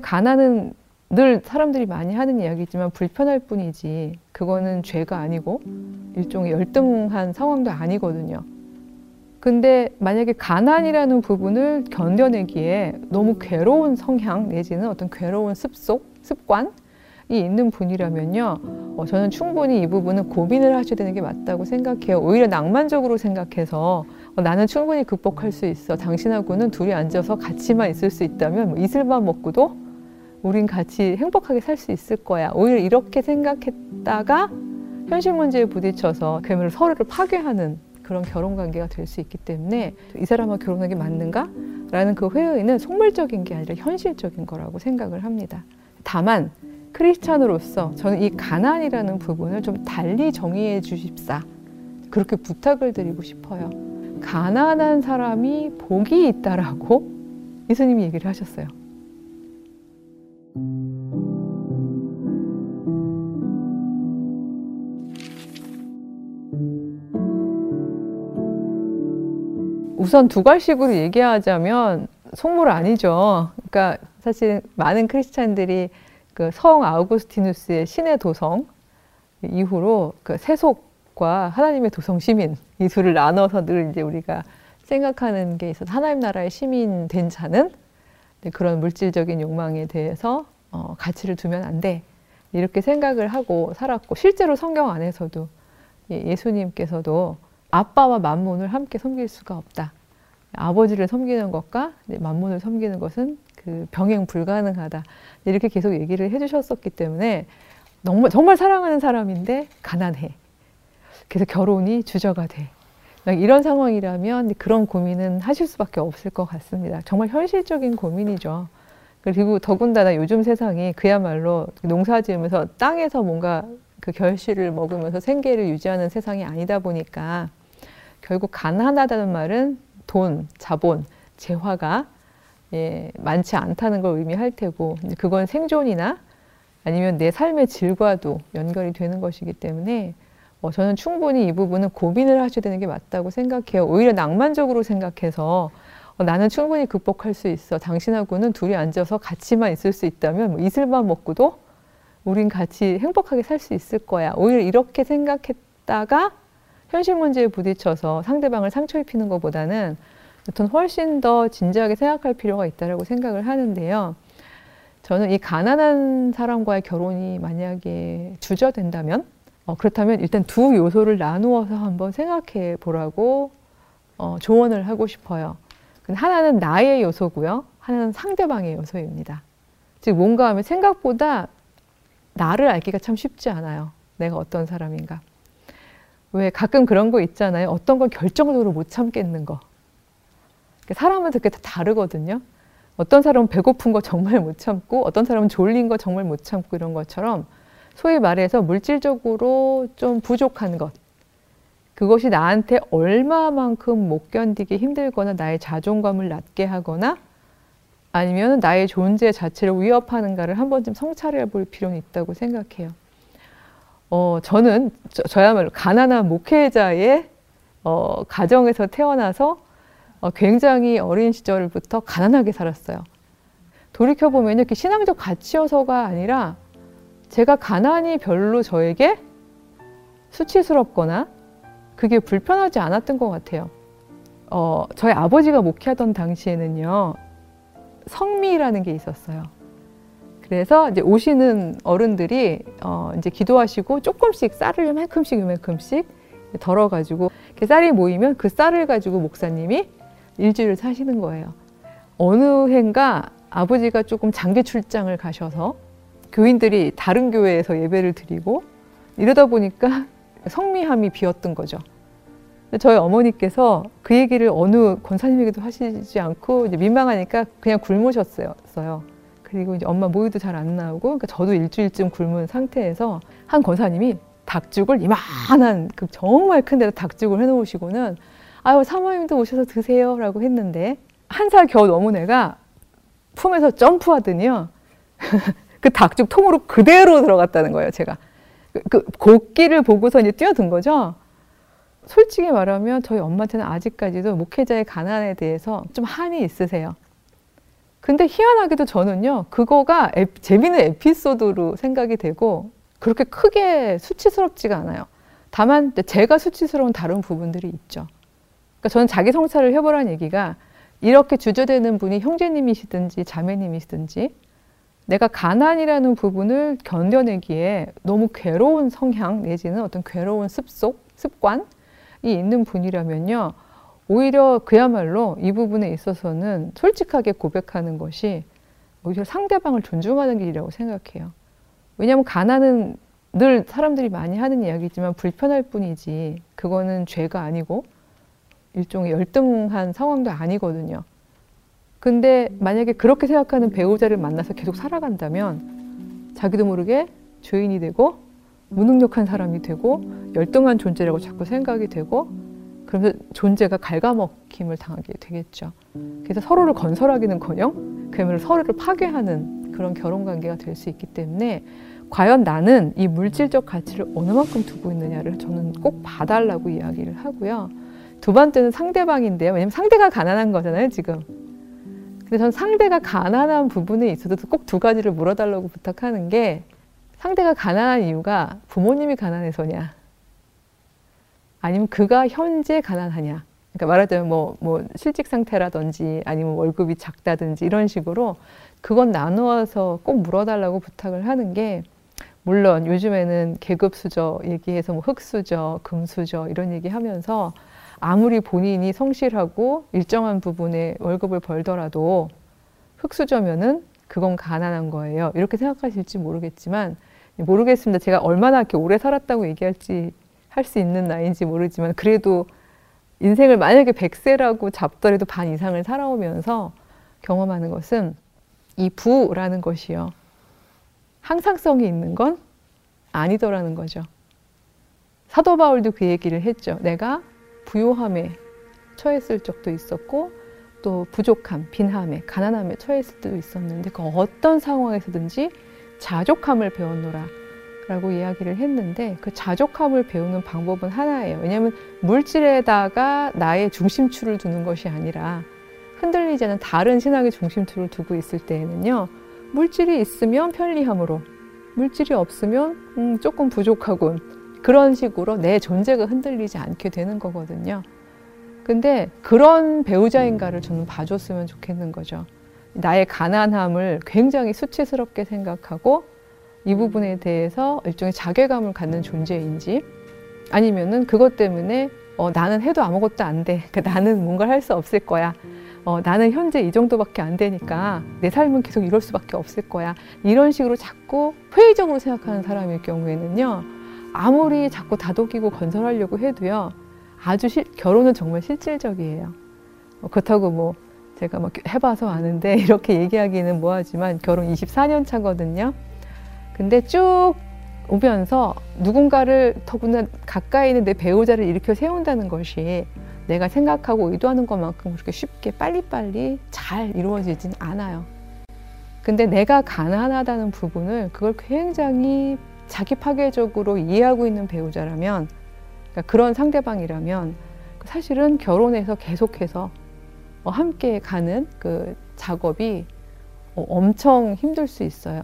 가난은 늘 사람들이 많이 하는 이야기지만 불편할 뿐이지 그거는 죄가 아니고 일종의 열등한 상황도 아니거든요. 근데 만약에 가난이라는 부분을 견뎌내기에 너무 괴로운 성향 내지는 어떤 괴로운 습속, 습관이 있는 분이라면요. 어, 저는 충분히 이 부분은 고민을 하셔야 되는 게 맞다고 생각해요. 오히려 낭만적으로 생각해서 어, 나는 충분히 극복할 수 있어. 당신하고는 둘이 앉아서 같이만 있을 수 있다면 뭐 이슬만 먹고도 우린 같이 행복하게 살 수 있을 거야. 오히려 이렇게 생각했다가 현실 문제에 부딪혀서 그야말로 서로를 파괴하는 그런 결혼 관계가 될 수 있기 때문에 이 사람과 결혼하기 맞는가? 라는 그 회의는 속물적인 게 아니라 현실적인 거라고 생각을 합니다. 다만 크리스찬으로서 저는 이 가난이라는 부분을 좀 달리 정의해 주십사. 그렇게 부탁을 드리고 싶어요. 가난한 사람이 복이 있다라고 예수님이 얘기를 하셨어요. 우선 두 갈식으로 얘기하자면 속물 아니죠. 그러니까 사실 많은 크리스찬들이 그 성 아우구스티누스의 신의 도성 이후로 그 세속과 하나님의 도성 시민 이 둘을 나눠서 늘 이제 우리가 생각하는 게 있어서 하나님 나라의 시민 된 자는 그런 물질적인 욕망에 대해서 어, 가치를 두면 안 돼. 이렇게 생각을 하고 살았고 실제로 성경 안에서도 예, 예수님께서도 아빠와 만몬을 함께 섬길 수가 없다. 아버지를 섬기는 것과 만몬을 섬기는 것은 그 병행 불가능하다. 이렇게 계속 얘기를 해주셨었기 때문에 정말, 정말 사랑하는 사람인데 가난해. 그래서 결혼이 주저가 돼. 이런 상황이라면 그런 고민은 하실 수밖에 없을 것 같습니다. 정말 현실적인 고민이죠. 그리고 더군다나 요즘 세상이 그야말로 농사 지으면서 땅에서 뭔가 그 결실을 먹으면서 생계를 유지하는 세상이 아니다 보니까 결국 가난하다는 말은 돈, 자본, 재화가 예, 많지 않다는 걸 의미할 테고 그건 생존이나 아니면 내 삶의 질과도 연결이 되는 것이기 때문에 어, 저는 충분히 이 부분은 고민을 하셔야 되는 게 맞다고 생각해요. 오히려 낭만적으로 생각해서 어, 나는 충분히 극복할 수 있어. 당신하고는 둘이 앉아서 같이만 있을 수 있다면 뭐 이슬만 먹고도 우린 같이 행복하게 살 수 있을 거야. 오히려 이렇게 생각했다가 현실 문제에 부딪혀서 상대방을 상처 입히는 것보다는 어떤 훨씬 더 진지하게 생각할 필요가 있다고 생각을 하는데요. 저는 이 가난한 사람과의 결혼이 만약에 주저된다면 어, 그렇다면 일단 두 요소를 나누어서 한번 생각해 보라고 어, 조언을 하고 싶어요. 하나는 나의 요소고요. 하나는 상대방의 요소입니다. 즉 뭔가 하면 생각보다 나를 알기가 참 쉽지 않아요. 내가 어떤 사람인가. 왜 가끔 그런 거 있잖아요. 어떤 건 결정적으로 못 참겠는 거. 사람은 그게 다 다르거든요. 어떤 사람은 배고픈 거 정말 못 참고 어떤 사람은 졸린 거 정말 못 참고 이런 것처럼 소위 말해서 물질적으로 좀 부족한 것. 그것이 나한테 얼마만큼 못 견디기 힘들거나 나의 자존감을 낮게 하거나 아니면 나의 존재 자체를 위협하는가를 한 번쯤 성찰해 볼 필요는 있다고 생각해요. 어, 저는 저, 야말로 가난한 목회자의 어, 가정에서 태어나서 어, 굉장히 어린 시절부터 가난하게 살았어요. 돌이켜보면 이렇게 신앙적 가치여서가 아니라 제가 가난이 별로 저에게 수치스럽거나 그게 불편하지 않았던 것 같아요. 어, 저희 아버지가 목회하던 당시에는요, 성미라는 게 있었어요. 그래서 이제 오시는 어른들이 어 이제 기도하시고 조금씩 쌀을 요만큼씩 요만큼씩 덜어가지고 쌀이 모이면 그 쌀을 가지고 목사님이 일주일을 사시는 거예요. 어느 해인가 아버지가 조금 장기 출장을 가셔서 교인들이 다른 교회에서 예배를 드리고 이러다 보니까 성미함이 비었던 거죠. 저희 어머니께서 그 얘기를 어느 권사님에게도 하시지 않고 민망하니까 그냥 굶으셨어요. 그리고 이제 엄마 모유도 잘 안 나오고 그러니까 저도 일주일쯤 굶은 상태에서 한 권사님이 닭죽을 이만한 그 정말 큰 데다 닭죽을 해놓으시고는 아유 사모님도 오셔서 드세요라고 했는데 한 살 겨우 넘은 애가 품에서 점프하더니요 그 닭죽 통으로 그대로 들어갔다는 거예요 제가 그, 그 곡기를 보고서 이제 뛰어든 거죠 솔직히 말하면 저희 엄마한테는 아직까지도 목회자의 가난에 대해서 좀 한이 있으세요 근데 희한하게도 저는요, 그거가 에, 재미있는 에피소드로 생각이 되고, 그렇게 크게 수치스럽지가 않아요. 다만, 제가 수치스러운 다른 부분들이 있죠. 그러니까 저는 자기 성찰을 해보라는 얘기가, 이렇게 주저되는 분이 형제님이시든지 자매님이시든지, 내가 가난이라는 부분을 견뎌내기에 너무 괴로운 성향 내지는 어떤 괴로운 습속, 습관이 있는 분이라면요. 오히려 그야말로 이 부분에 있어서는 솔직하게 고백하는 것이 오히려 상대방을 존중하는 길이라고 생각해요. 왜냐하면 가난은 늘 사람들이 많이 하는 이야기지만 불편할 뿐이지 그거는 죄가 아니고 일종의 열등한 상황도 아니거든요. 근데 만약에 그렇게 생각하는 배우자를 만나서 계속 살아간다면 자기도 모르게 죄인이 되고 무능력한 사람이 되고 열등한 존재라고 자꾸 생각이 되고 그러면서 존재가 갉아먹힘을 당하게 되겠죠. 그래서 서로를 건설하기는커녕 그야말로 서로를 파괴하는 그런 결혼 관계가 될 수 있기 때문에 과연 나는 이 물질적 가치를 어느 만큼 두고 있느냐를 저는 꼭 봐달라고 이야기를 하고요. 두 번째는 상대방인데요. 왜냐면 상대가 가난한 거잖아요, 지금. 근데 전 상대가 가난한 부분에 있어도 꼭 두 가지를 물어달라고 부탁하는 게 상대가 가난한 이유가 부모님이 가난해서냐 아니면 그가 현재 가난하냐. 그러니까 말하자면 뭐, 뭐 실직 상태라든지 아니면 월급이 작다든지 이런 식으로 그건 나누어서 꼭 물어달라고 부탁을 하는 게 물론 요즘에는 계급 수저 얘기해서 뭐 흑수저, 금수저 이런 얘기 하면서 아무리 본인이 성실하고 일정한 부분에 월급을 벌더라도 흑수저면은 그건 가난한 거예요. 이렇게 생각하실지 모르겠지만 모르겠습니다. 제가 얼마나 이렇게 오래 살았다고 얘기할지 할 수 있는 나이인지 모르지만 그래도 인생을 만약에 100세라고 잡더라도 반 이상을 살아오면서 경험하는 것은 이 부라는 것이요. 항상성이 있는 건 아니더라는 거죠. 사도 바울도 그 얘기를 했죠. 내가 부요함에 처했을 적도 있었고 또 부족함, 빈함에, 가난함에 처했을 때도 있었는데 그 어떤 상황에서든지 자족함을 배웠노라. 라고 이야기를 했는데 그 자족함을 배우는 방법은 하나예요. 왜냐하면 물질에다가 나의 중심추를 두는 것이 아니라 흔들리지 않은 다른 신앙의 중심추를 두고 있을 때에는요. 물질이 있으면 편리함으로 물질이 없으면 음, 조금 부족하군 그런 식으로 내 존재가 흔들리지 않게 되는 거거든요. 근데 그런 배우자인가를 저는 봐줬으면 좋겠는 거죠. 나의 가난함을 굉장히 수치스럽게 생각하고 이 부분에 대해서 일종의 자괴감을 갖는 존재인지 아니면은 그것 때문에 어, 나는 해도 아무것도 안 돼. 그러니까 나는 뭔가를 할 수 없을 거야. 어, 나는 현재 이 정도밖에 안 되니까 내 삶은 계속 이럴 수밖에 없을 거야. 이런 식으로 자꾸 회의적으로 생각하는 사람일 경우에는요. 아무리 자꾸 다독이고 건설하려고 해도요. 아주 실, 결혼은 정말 실질적이에요. 어, 그렇다고 뭐 제가 막 해봐서 아는데 이렇게 얘기하기는 뭐하지만 결혼 24년 차거든요. 근데 쭉 오면서 누군가를 더구나 가까이 있는 내 배우자를 일으켜 세운다는 것이 내가 생각하고 의도하는 것만큼 그렇게 쉽게 빨리빨리 잘 이루어지진 않아요. 근데 내가 가난하다는 부분을 그걸 굉장히 자기 파괴적으로 이해하고 있는 배우자라면 그러니까 그런 상대방이라면 사실은 결혼해서 계속해서 함께 가는 그 작업이 엄청 힘들 수 있어요.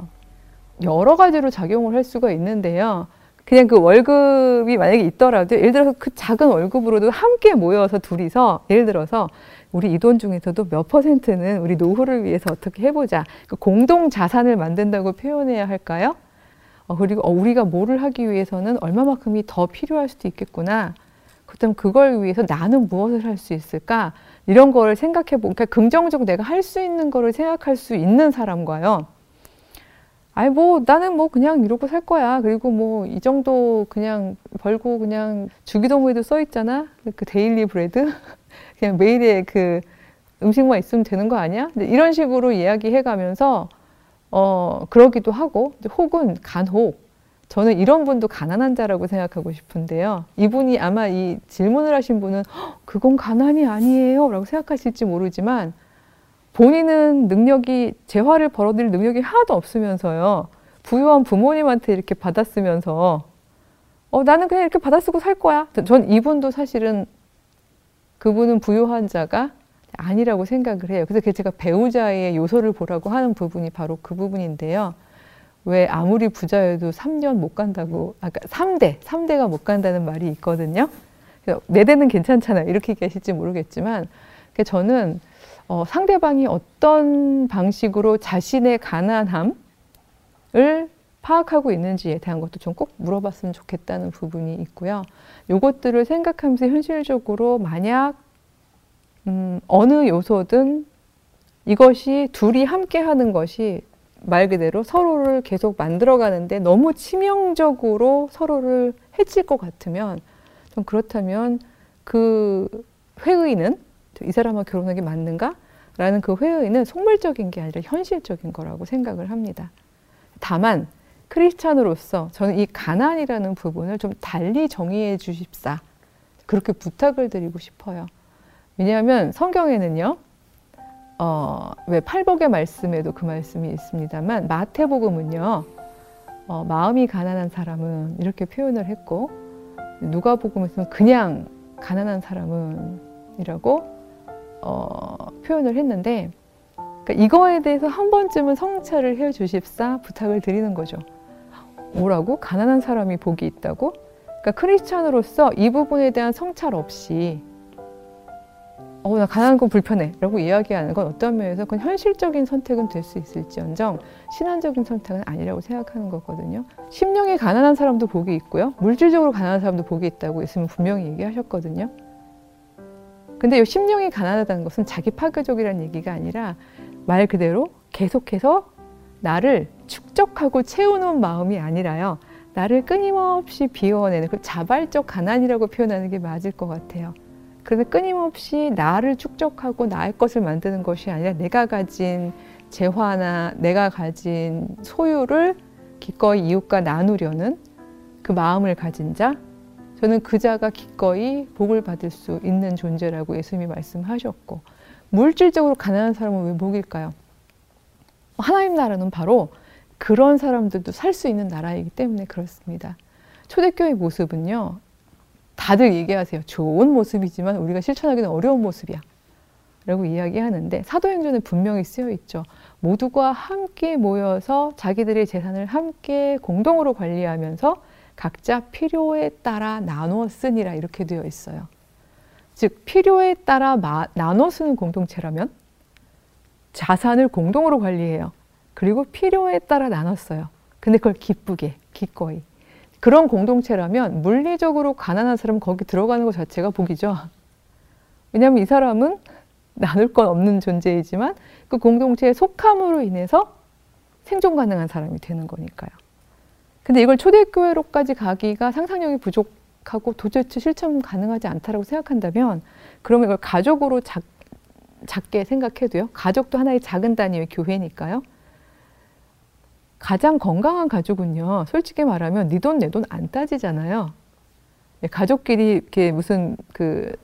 여러 가지로 작용을 할 수가 있는데요. 그냥 그 월급이 만약에 있더라도 예를 들어서 그 작은 월급으로도 함께 모여서 둘이서 예를 들어서 우리 이 돈 중에서도 몇 퍼센트는 우리 노후를 위해서 어떻게 해보자. 그 공동 자산을 만든다고 표현해야 할까요? 어, 그리고 어, 우리가 뭐를 하기 위해서는 얼마만큼이 더 필요할 수도 있겠구나. 그렇다면 그걸 위해서 나는 무엇을 할 수 있을까? 이런 거를 생각해 보니까 그러니까 긍정적으로 내가 할 수 있는 거를 생각할 수 있는 사람과요. 아니 뭐 나는 뭐 그냥 이러고 살 거야. 그리고 뭐 이 정도 그냥 벌고 그냥 주기도문에도 써 있잖아. 그 daily bread 그냥 매일의 그 음식만 있으면 되는 거 아니야? 이런 식으로 이야기해 가면서 어 그러기도 하고 혹은 간혹 저는 이런 분도 가난한 자라고 생각하고 싶은데요. 이분이 아마 이 질문을 하신 분은 그건 가난이 아니에요 라고 생각하실지 모르지만 본인은 능력이 재화를 벌어들일 능력이 하나도 없으면서요. 부유한 부모님한테 이렇게 받았으면서 어, 나는 그냥 이렇게 받아 쓰고 살 거야. 전 이분도 사실은 그분은 부유한 자가 아니라고 생각을 해요. 그래서 제가 배우자의 요소를 보라고 하는 부분이 바로 그 부분인데요. 왜 아무리 부자여도 3년 못 간다고, 아까 3대, 3대가 못 간다는 말이 있거든요. 네 대는 괜찮잖아요. 이렇게 얘기하실지 모르겠지만, 저는 어, 상대방이 어떤 방식으로 자신의 가난함을 파악하고 있는지에 대한 것도 좀 꼭 물어봤으면 좋겠다는 부분이 있고요. 요것들을 생각하면서 현실적으로 만약 음, 어느 요소든 이것이 둘이 함께 하는 것이 말 그대로 서로를 계속 만들어가는데 너무 치명적으로 서로를 해칠 것 같으면 좀 그렇다면 그 회의는 이 사람과 결혼하기 맞는가? 라는 그 회의는 속물적인 게 아니라 현실적인 거라고 생각을 합니다. 다만 크리스찬으로서 저는 이 가난이라는 부분을 좀 달리 정의해 주십사. 그렇게 부탁을 드리고 싶어요. 왜냐하면 성경에는요, 어, 왜 팔복의 말씀에도 그 말씀이 있습니다만, 마태복음은요, 어, 마음이 가난한 사람은 이렇게 표현을 했고, 누가복음에서는 그냥 가난한 사람은 이라고 어, 표현을 했는데, 그러니까 이거에 대해서 한 번쯤은 성찰을 해 주십사 부탁을 드리는 거죠. 뭐라고? 가난한 사람이 복이 있다고? 그러니까 크리스찬으로서 이 부분에 대한 성찰 없이 어, 나 가난한 건 불편해. 라고 이야기하는 건 어떤 면에서 그건 현실적인 선택은 될 수 있을지언정 신앙적인 선택은 아니라고 생각하는 거거든요. 심령이 가난한 사람도 복이 있고요. 물질적으로 가난한 사람도 복이 있다고 있으면 분명히 얘기하셨거든요. 근데 이 심령이 가난하다는 것은 자기 파괴적이라는 얘기가 아니라 말 그대로 계속해서 나를 축적하고 채우는 마음이 아니라요. 나를 끊임없이 비워내는 그 자발적 가난이라고 표현하는 게 맞을 것 같아요. 그래서 끊임없이 나를 축적하고 나의 것을 만드는 것이 아니라 내가 가진 재화나 내가 가진 소유를 기꺼이 이웃과 나누려는 그 마음을 가진 자, 저는 그 자가 기꺼이 복을 받을 수 있는 존재라고 예수님이 말씀하셨고, 물질적으로 가난한 사람은 왜 복일까요? 하나님 나라는 바로 그런 사람들도 살 수 있는 나라이기 때문에 그렇습니다. 초대교회 모습은요, 다들 얘기하세요. 좋은 모습이지만 우리가 실천하기는 어려운 모습이야. 라고 이야기하는데 사도행전에 분명히 쓰여 있죠. 모두가 함께 모여서 자기들의 재산을 함께 공동으로 관리하면서 각자 필요에 따라 나누어 쓰니라 이렇게 되어 있어요. 즉 필요에 따라 마, 나눠 쓰는 공동체라면 자산을 공동으로 관리해요. 그리고 필요에 따라 나눴어요. 근데 그걸 기쁘게, 기꺼이. 그런 공동체라면 물리적으로 가난한 사람은 거기 들어가는 것 자체가 복이죠. 왜냐하면 이 사람은 나눌 건 없는 존재이지만 그 공동체의 속함으로 인해서 생존 가능한 사람이 되는 거니까요. 근데 이걸 초대교회로까지 가기가 상상력이 부족하고 도대체 실천 가능하지 않다라고 생각한다면 그러면 이걸 가족으로 작, 작게 생각해도요. 가족도 하나의 작은 단위의 교회니까요. 가장 건강한 가족은요. 솔직히 말하면 네 돈 내 돈 안 따지잖아요. 예, 가족끼리 이렇게 무슨 그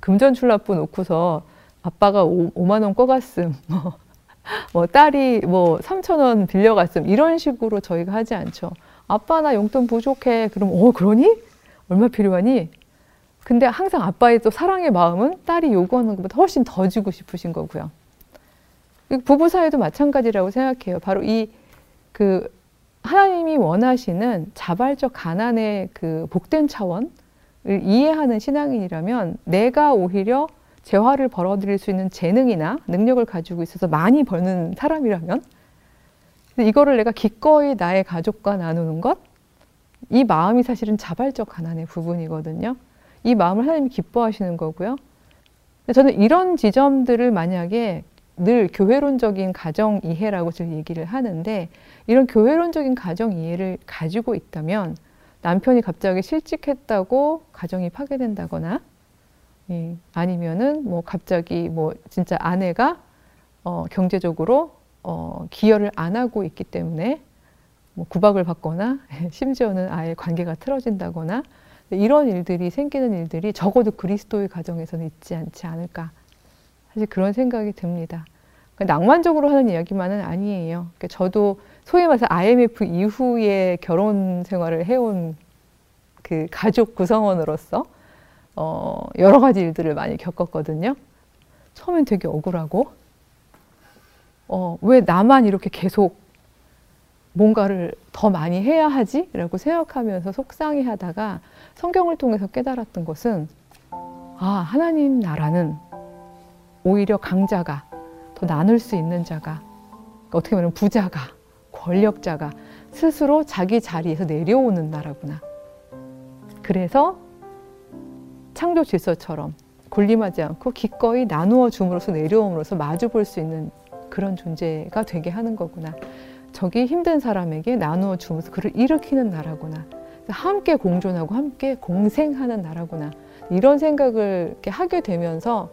금전 출납부 놓고서 아빠가 오, 5만 원 꺼갔음. 뭐, 뭐 딸이 뭐 3천 원 빌려갔음. 이런 식으로 저희가 하지 않죠. 아빠 나 용돈 부족해. 그럼 어 그러니? 얼마 필요하니? 근데 항상 아빠의 또 사랑의 마음은 딸이 요구하는 것보다 훨씬 더 주고 싶으신 거고요. 부부 사이도 마찬가지라고 생각해요. 바로 이 그 하나님이 원하시는 자발적 가난의 그 복된 차원을 이해하는 신앙인이라면 내가 오히려 재화를 벌어들일 수 있는 재능이나 능력을 가지고 있어서 많이 버는 사람이라면 이거를 내가 기꺼이 나의 가족과 나누는 것, 이 마음이 사실은 자발적 가난의 부분이거든요. 이 마음을 하나님이 기뻐하시는 거고요. 저는 이런 지점들을 만약에 늘 교회론적인 가정 이해라고 저 얘기를 하는데 이런 교회론적인 가정 이해를 가지고 있다면 남편이 갑자기 실직했다고 가정이 파괴된다거나 예, 아니면은 뭐 갑자기 뭐 진짜 아내가 어, 경제적으로 어, 기여를 안 하고 있기 때문에 뭐 구박을 받거나 심지어는 아예 관계가 틀어진다거나 이런 일들이 생기는 일들이 적어도 그리스도의 가정에서는 있지 않지 않을까. 사실 그런 생각이 듭니다. 그러니까 낭만적으로 하는 이야기만은 아니에요. 그러니까 저도 소위 말해서 IMF 이후에 결혼 생활을 해온 그 가족 구성원으로서 어, 여러 가지 일들을 많이 겪었거든요. 처음엔 되게 억울하고 어, 왜 나만 이렇게 계속 뭔가를 더 많이 해야 하지? 라고 생각하면서 속상해 하다가 성경을 통해서 깨달았던 것은 아, 하나님 나라는 오히려 강자가 더 나눌 수 있는 자가 어떻게 말하면 부자가 권력자가 스스로 자기 자리에서 내려오는 나라구나. 그래서 창조 질서처럼 군림하지 않고 기꺼이 나누어 줌으로써 내려옴으로써 마주 볼 수 있는 그런 존재가 되게 하는 거구나. 저기 힘든 사람에게 나누어 주면서 그를 일으키는 나라구나. 함께 공존하고 함께 공생하는 나라구나. 이런 생각을 하게 되면서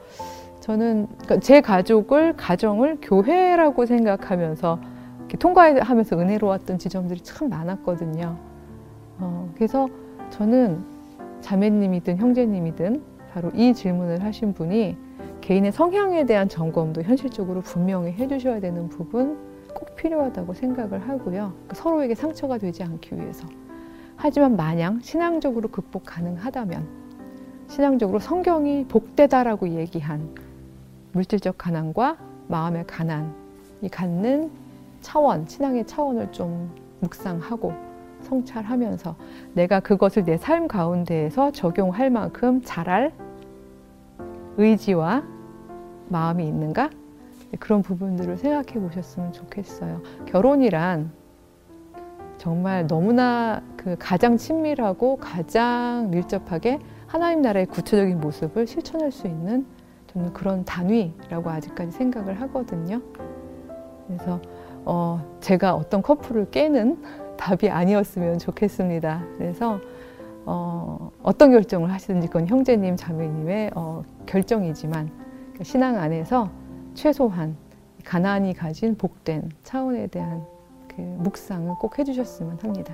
저는 그러니까 제 가족을 가정을 교회라고 생각하면서 통과하면서 은혜로웠던 지점들이 참 많았거든요. 어, 그래서 저는 자매님이든 형제님이든 바로 이 질문을 하신 분이 개인의 성향에 대한 점검도 현실적으로 분명히 해주셔야 되는 부분 꼭 필요하다고 생각을 하고요. 그 서로에게 상처가 되지 않기 위해서. 하지만 마냥 신앙적으로 극복 가능하다면 신앙적으로 성경이 복되다라고 얘기한 물질적 가난과 마음의 가난이 갖는 차원, 신앙의 차원을 좀 묵상하고 성찰하면서 내가 그것을 내 삶 가운데에서 적용할 만큼 잘할 의지와 마음이 있는가? 그런 부분들을 생각해 보셨으면 좋겠어요. 결혼이란 정말 너무나 그 가장 친밀하고 가장 밀접하게 하나님 나라의 구체적인 모습을 실천할 수 있는 저는 그런 단위라고 아직까지 생각을 하거든요. 그래서 어, 제가 어떤 커플을 깨는 답이 아니었으면 좋겠습니다. 그래서 어, 어떤 결정을 하시든지 그건 형제님, 자매님의 어, 결정이지만 신앙 안에서 최소한 가난이 가진 복된 차원에 대한 그 묵상을 꼭 해주셨으면 합니다.